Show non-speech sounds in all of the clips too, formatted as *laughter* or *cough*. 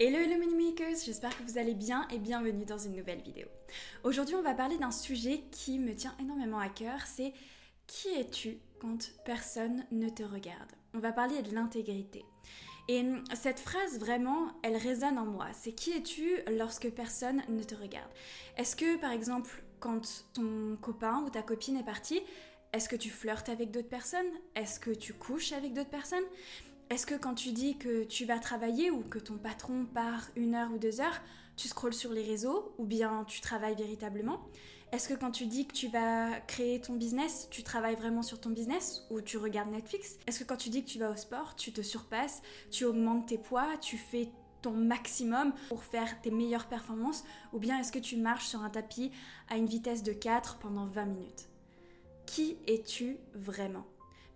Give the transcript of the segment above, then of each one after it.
Hello hello makers, j'espère que vous allez bien et bienvenue dans une nouvelle vidéo. Aujourd'hui on va parler d'un sujet qui me tient énormément à cœur, c'est qui es-tu quand personne ne te regarde? On va parler de l'intégrité. Et cette phrase vraiment, elle résonne en moi. C'est qui es-tu lorsque personne ne te regarde? Est-ce que par exemple quand ton copain ou ta copine est parti, est-ce que tu flirtes avec d'autres personnes? Est-ce que tu couches avec d'autres personnes? Est-ce que quand tu dis que tu vas travailler ou que ton patron part une heure ou deux heures, tu scrolles sur les réseaux ou bien tu travailles véritablement? Est-ce que quand tu dis que tu vas créer ton business, tu travailles vraiment sur ton business ou tu regardes Netflix? Est-ce que quand tu dis que tu vas au sport, tu te surpasses, tu augmentes tes poids, tu fais ton maximum pour faire tes meilleures performances ou bien est-ce que tu marches sur un tapis à une vitesse de 4 pendant 20 minutes? Qui es-tu vraiment?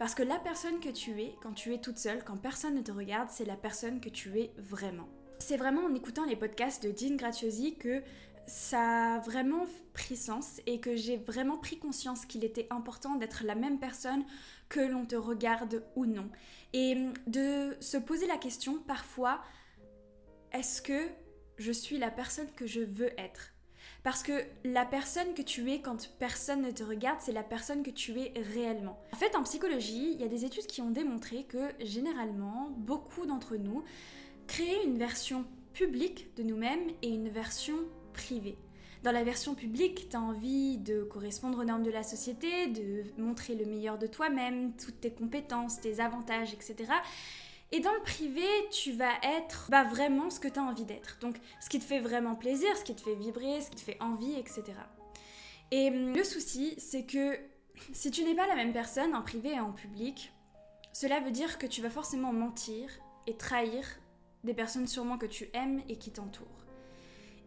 Parce que la personne que tu es, quand tu es toute seule, quand personne ne te regarde, c'est la personne que tu es vraiment. C'est vraiment en écoutant les podcasts de Dean Graziosi que ça a vraiment pris sens et que j'ai vraiment pris conscience qu'il était important d'être la même personne que l'on te regarde ou non. Et de se poser la question parfois, est-ce que je suis la personne que je veux être? Parce que la personne que tu es quand personne ne te regarde, c'est la personne que tu es réellement. En fait, en psychologie, il y a des études qui ont démontré que généralement, beaucoup d'entre nous créent une version publique de nous-mêmes et une version privée. Dans la version publique, tu as envie de correspondre aux normes de la société, de montrer le meilleur de toi-même, toutes tes compétences, tes avantages, etc. Et dans le privé, tu vas être bah, vraiment ce que tu as envie d'être. Donc ce qui te fait vraiment plaisir, ce qui te fait vibrer, ce qui te fait envie, etc. Et hum, le souci, c'est que *clears throat* si tu n'es pas la même personne en privé et en public, cela veut dire que tu vas forcément mentir et trahir des personnes sûrement que tu aimes et qui t'entourent.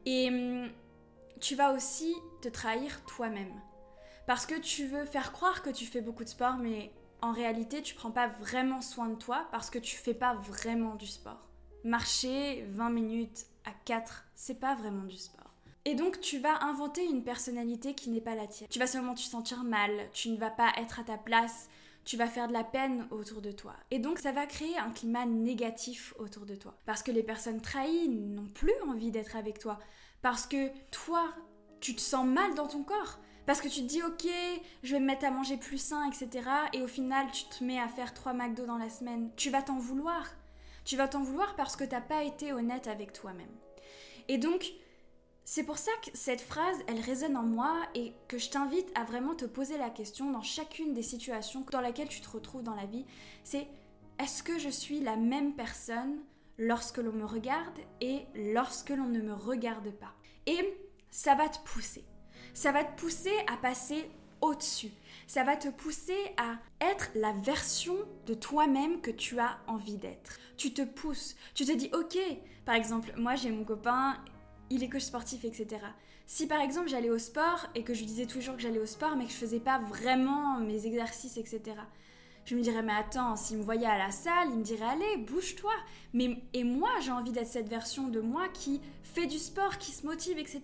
Et hum, tu vas aussi te trahir toi-même. Parce que tu veux faire croire que tu fais beaucoup de sport, mais en réalité, tu prends pas vraiment soin de toi parce que tu fais pas vraiment du sport. Marcher 20 minutes à 4, c'est pas vraiment du sport. Et donc tu vas inventer une personnalité qui n'est pas la tienne. Tu vas seulement te sentir mal, tu ne vas pas être à ta place, tu vas faire de la peine autour de toi. Et donc ça va créer un climat négatif autour de toi. Parce que les personnes trahies n'ont plus envie d'être avec toi. Parce que toi, tu te sens mal dans ton corps. Parce que tu te dis, ok, je vais me mettre à manger plus sain, etc. Et au final, tu te mets à faire 3 McDo dans la semaine. Tu vas t'en vouloir. Tu vas t'en vouloir parce que tu n'as pas été honnête avec toi-même. Et donc, c'est pour ça que cette phrase, elle résonne en moi et que je t'invite à vraiment te poser la question dans chacune des situations dans lesquelles tu te retrouves dans la vie. C'est est-ce que je suis la même personne lorsque l'on me regarde et lorsque l'on ne me regarde pas? Et ça va te pousser ça va te pousser à passer au-dessus. Ça va te pousser à être la version de toi-même que tu as envie d'être. Tu te pousses. Tu te dis, ok, par exemple, moi j'ai mon copain, il est coach sportif, etc. Si par exemple j'allais au sport et que je disais toujours que j'allais au sport mais que je faisais pas vraiment mes exercices, etc. Je me dirais, mais attends, s'il me voyait à la salle, il me dirait, allez, bouge-toi. Mais, et moi, j'ai envie d'être cette version de moi qui fait du sport, qui se motive, etc.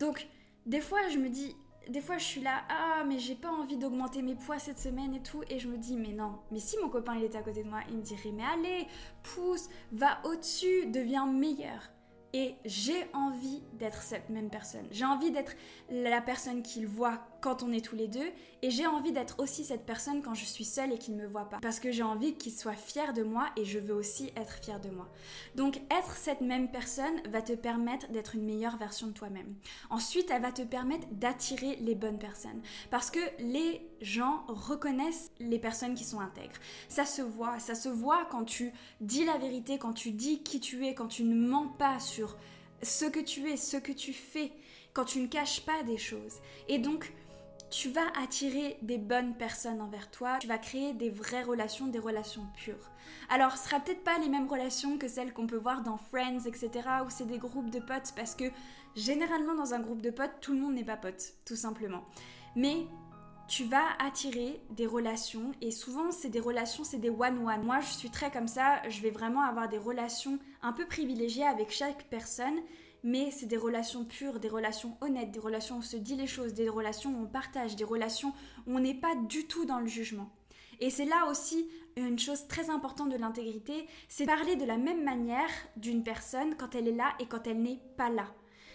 Donc, des fois, je me dis, des fois, je suis là, ah, mais j'ai pas envie d'augmenter mes poids cette semaine et tout. Et je me dis, mais non, mais si mon copain il était à côté de moi, il me dirait, mais allez, pousse, va au-dessus, deviens meilleur. Et j'ai envie d'être cette même personne. J'ai envie d'être la personne qu'il voit quand on est tous les deux. Et j'ai envie d'être aussi cette personne quand je suis seule et qu'il ne me voit pas. Parce que j'ai envie qu'il soit fier de moi et je veux aussi être fier de moi. Donc être cette même personne va te permettre d'être une meilleure version de toi-même. Ensuite, elle va te permettre d'attirer les bonnes personnes. Parce que les gens reconnaissent les personnes qui sont intègres. Ça se voit. Ça se voit quand tu dis la vérité, quand tu dis qui tu es, quand tu ne mens pas sur ce que tu es, ce que tu fais, quand tu ne caches pas des choses. Et donc, tu vas attirer des bonnes personnes envers toi, tu vas créer des vraies relations, des relations pures. Alors, ce sera peut-être pas les mêmes relations que celles qu'on peut voir dans Friends, etc., où c'est des groupes de potes, parce que généralement dans un groupe de potes, tout le monde n'est pas pote, tout simplement. Mais tu vas attirer des relations et souvent c'est des relations, c'est des one-one. Moi je suis très comme ça, je vais vraiment avoir des relations un peu privilégiées avec chaque personne, mais c'est des relations pures, des relations honnêtes, des relations où on se dit les choses, des relations où on partage, des relations où on n'est pas du tout dans le jugement. Et c'est là aussi une chose très importante de l'intégrité, c'est parler de la même manière d'une personne quand elle est là et quand elle n'est pas là.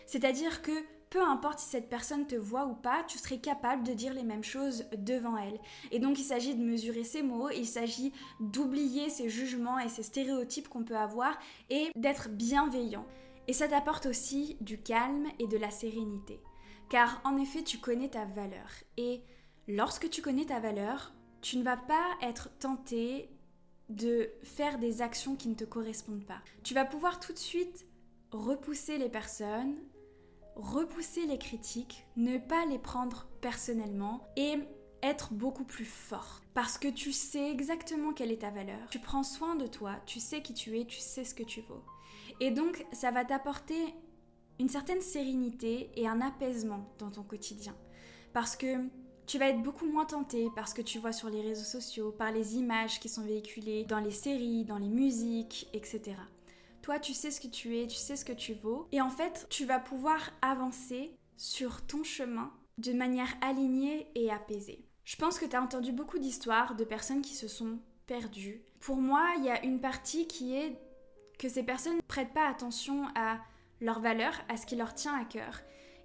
C'est-à-dire que peu importe si cette personne te voit ou pas, tu serais capable de dire les mêmes choses devant elle. Et donc il s'agit de mesurer ses mots, il s'agit d'oublier ses jugements et ses stéréotypes qu'on peut avoir et d'être bienveillant. Et ça t'apporte aussi du calme et de la sérénité. Car en effet, tu connais ta valeur. Et lorsque tu connais ta valeur, tu ne vas pas être tenté de faire des actions qui ne te correspondent pas. Tu vas pouvoir tout de suite repousser les personnes, repousser les critiques, ne pas les prendre personnellement et être beaucoup plus fort. Parce que tu sais exactement quelle est ta valeur, tu prends soin de toi, tu sais qui tu es, tu sais ce que tu vaux. Et donc ça va t'apporter une certaine sérénité et un apaisement dans ton quotidien. Parce que tu vas être beaucoup moins tenté parce que tu vois sur les réseaux sociaux, par les images qui sont véhiculées dans les séries, dans les musiques, etc. Toi, tu sais ce que tu es, tu sais ce que tu vaux. Et en fait, tu vas pouvoir avancer sur ton chemin de manière alignée et apaisée. Je pense que tu as entendu beaucoup d'histoires de personnes qui se sont perdues. Pour moi, il y a une partie qui est que ces personnes ne prêtent pas attention à leurs valeurs, à ce qui leur tient à cœur.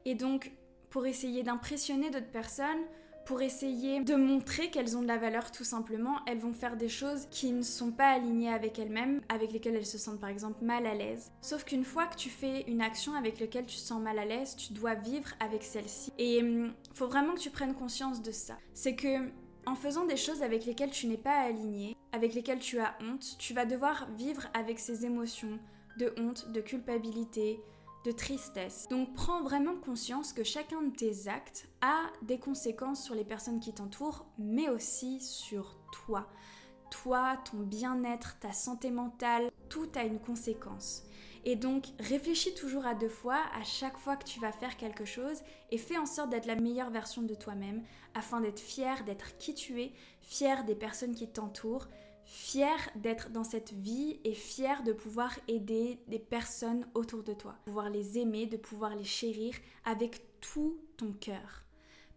Et donc, pour essayer d'impressionner d'autres personnes, pour essayer de montrer qu'elles ont de la valeur tout simplement, elles vont faire des choses qui ne sont pas alignées avec elles-mêmes, avec lesquelles elles se sentent par exemple mal à l'aise. Sauf qu'une fois que tu fais une action avec laquelle tu te sens mal à l'aise, tu dois vivre avec celle-ci. Et il hum, faut vraiment que tu prennes conscience de ça. C'est que en faisant des choses avec lesquelles tu n'es pas aligné, avec lesquelles tu as honte, tu vas devoir vivre avec ces émotions de honte, de culpabilité, tristesse. Donc prends vraiment conscience que chacun de tes actes a des conséquences sur les personnes qui t'entourent, mais aussi sur toi. Toi, ton bien-être, ta santé mentale, tout a une conséquence. Et donc réfléchis toujours à deux fois à chaque fois que tu vas faire quelque chose et fais en sorte d'être la meilleure version de toi-même afin d'être fier d'être qui tu es, fier des personnes qui t'entourent, fier d'être dans cette vie et fier de pouvoir aider des personnes autour de toi, de pouvoir les aimer, de pouvoir les chérir avec tout ton cœur.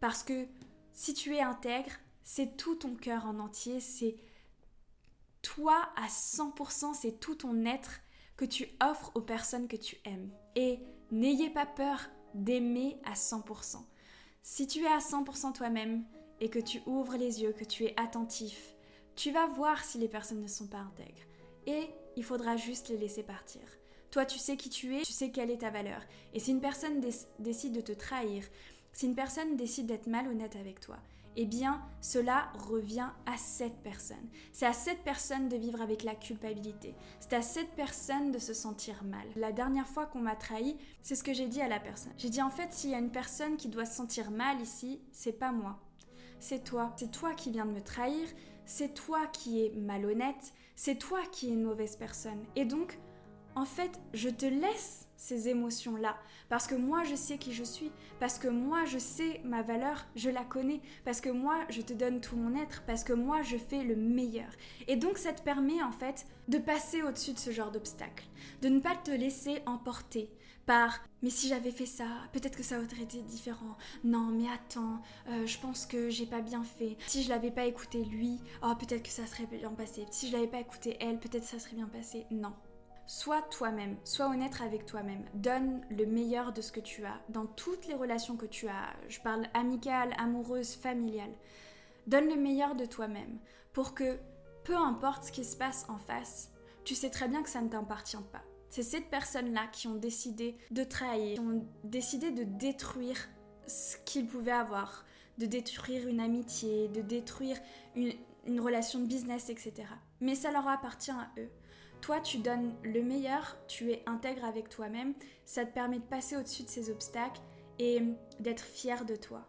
Parce que si tu es intègre, c'est tout ton cœur en entier, c'est toi à 100%, c'est tout ton être que tu offres aux personnes que tu aimes. Et n'ayez pas peur d'aimer à 100%. Si tu es à 100% toi-même et que tu ouvres les yeux, que tu es attentif, tu vas voir si les personnes ne sont pas intègres. Et il faudra juste les laisser partir. Toi, tu sais qui tu es, tu sais quelle est ta valeur. Et si une personne décide de te trahir, si une personne décide d'être malhonnête avec toi, eh bien, cela revient à cette personne. C'est à cette personne de vivre avec la culpabilité. C'est à cette personne de se sentir mal. La dernière fois qu'on m'a trahi, c'est ce que j'ai dit à la personne. J'ai dit en fait, s'il y a une personne qui doit se sentir mal ici, c'est pas moi. C'est toi. C'est toi qui viens de me trahir c'est toi qui es malhonnête, c'est toi qui es une mauvaise personne. Et donc, en fait, je te laisse ces émotions-là. Parce que moi, je sais qui je suis. Parce que moi, je sais ma valeur, je la connais. Parce que moi, je te donne tout mon être. Parce que moi, je fais le meilleur. Et donc, ça te permet, en fait, de passer au-dessus de ce genre d'obstacle. De ne pas te laisser emporter mais si j'avais fait ça, peut-être que ça aurait été différent. Non, mais attends, euh, je pense que j'ai pas bien fait. Si je l'avais pas écouté lui, oh, peut-être que ça serait bien passé. Si je l'avais pas écouté elle, peut-être que ça serait bien passé. Non, Sois toi-même, sois honnête avec toi-même, donne le meilleur de ce que tu as dans toutes les relations que tu as. Je parle amicale, amoureuse, familiale. Donne le meilleur de toi-même pour que, peu importe ce qui se passe en face, tu sais très bien que ça ne t'appartient pas. C'est ces personnes-là qui ont décidé de trahir, qui ont décidé de détruire ce qu'ils pouvaient avoir, de détruire une amitié, de détruire une relation de business, etc. Mais ça leur appartient à eux. Toi, tu donnes le meilleur, tu es intègre avec toi-même, ça te permet de passer au-dessus de ces obstacles et d'être fier de toi.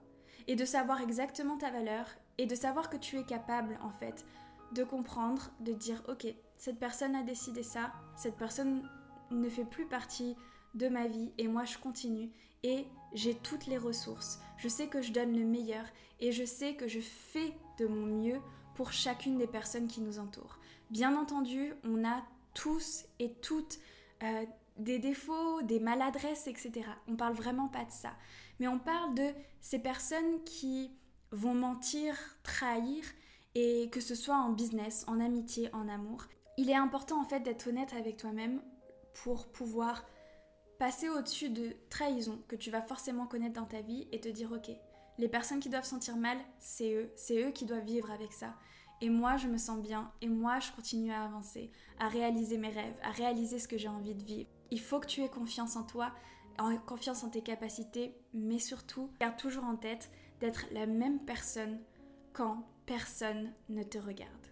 Et de savoir exactement ta valeur et de savoir que tu es capable, en fait, de comprendre, de dire, ok, cette personne a décidé ça, cette personne ne fait plus partie de ma vie et moi je continue et j'ai toutes les ressources. Je sais que je donne le meilleur et je sais que je fais de mon mieux pour chacune des personnes qui nous entourent. Bien entendu, on a tous et toutes euh, des défauts, des maladresses, etc. On parle vraiment pas de ça. Mais on parle de ces personnes qui vont mentir, trahir Et que ce soit en business, en amitié, en amour, il est important en fait d'être honnête avec toi-même pour pouvoir passer au-dessus de trahison que tu vas forcément connaître dans ta vie et te dire ok, les personnes qui doivent sentir mal, c'est eux, c'est eux qui doivent vivre avec ça. Et moi, je me sens bien, et moi, je continue à avancer, à réaliser mes rêves, à réaliser ce que j'ai envie de vivre. Il faut que tu aies confiance en toi, en confiance en tes capacités, mais surtout, garde toujours en tête d'être la même personne quand personne ne te regarde.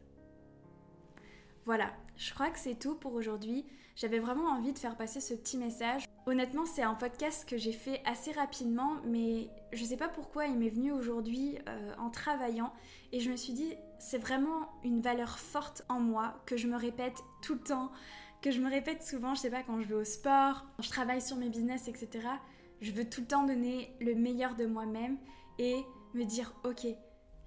Voilà, je crois que c'est tout pour aujourd'hui. J'avais vraiment envie de faire passer ce petit message. Honnêtement, c'est un podcast que j'ai fait assez rapidement, mais je sais pas pourquoi il m'est venu aujourd'hui euh, en travaillant et je me suis dit, c'est vraiment une valeur forte en moi que je me répète tout le temps, que je me répète souvent, je sais pas, quand je vais au sport, quand je travaille sur mes business, etc. Je veux tout le temps donner le meilleur de moi-même et me dire, ok,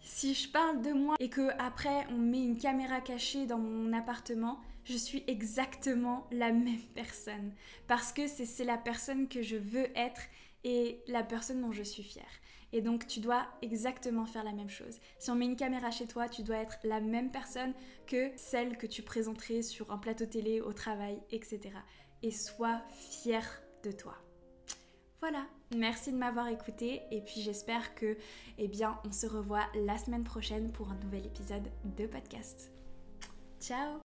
si je parle de moi et que après on met une caméra cachée dans mon appartement, je suis exactement la même personne parce que c'est la personne que je veux être et la personne dont je suis fière. Et donc tu dois exactement faire la même chose. Si on met une caméra chez toi, tu dois être la même personne que celle que tu présenterais sur un plateau télé, au travail, etc. Et sois fière de toi. Voilà, merci de m'avoir écouté et puis j'espère que eh bien on se revoit la semaine prochaine pour un nouvel épisode de podcast. Ciao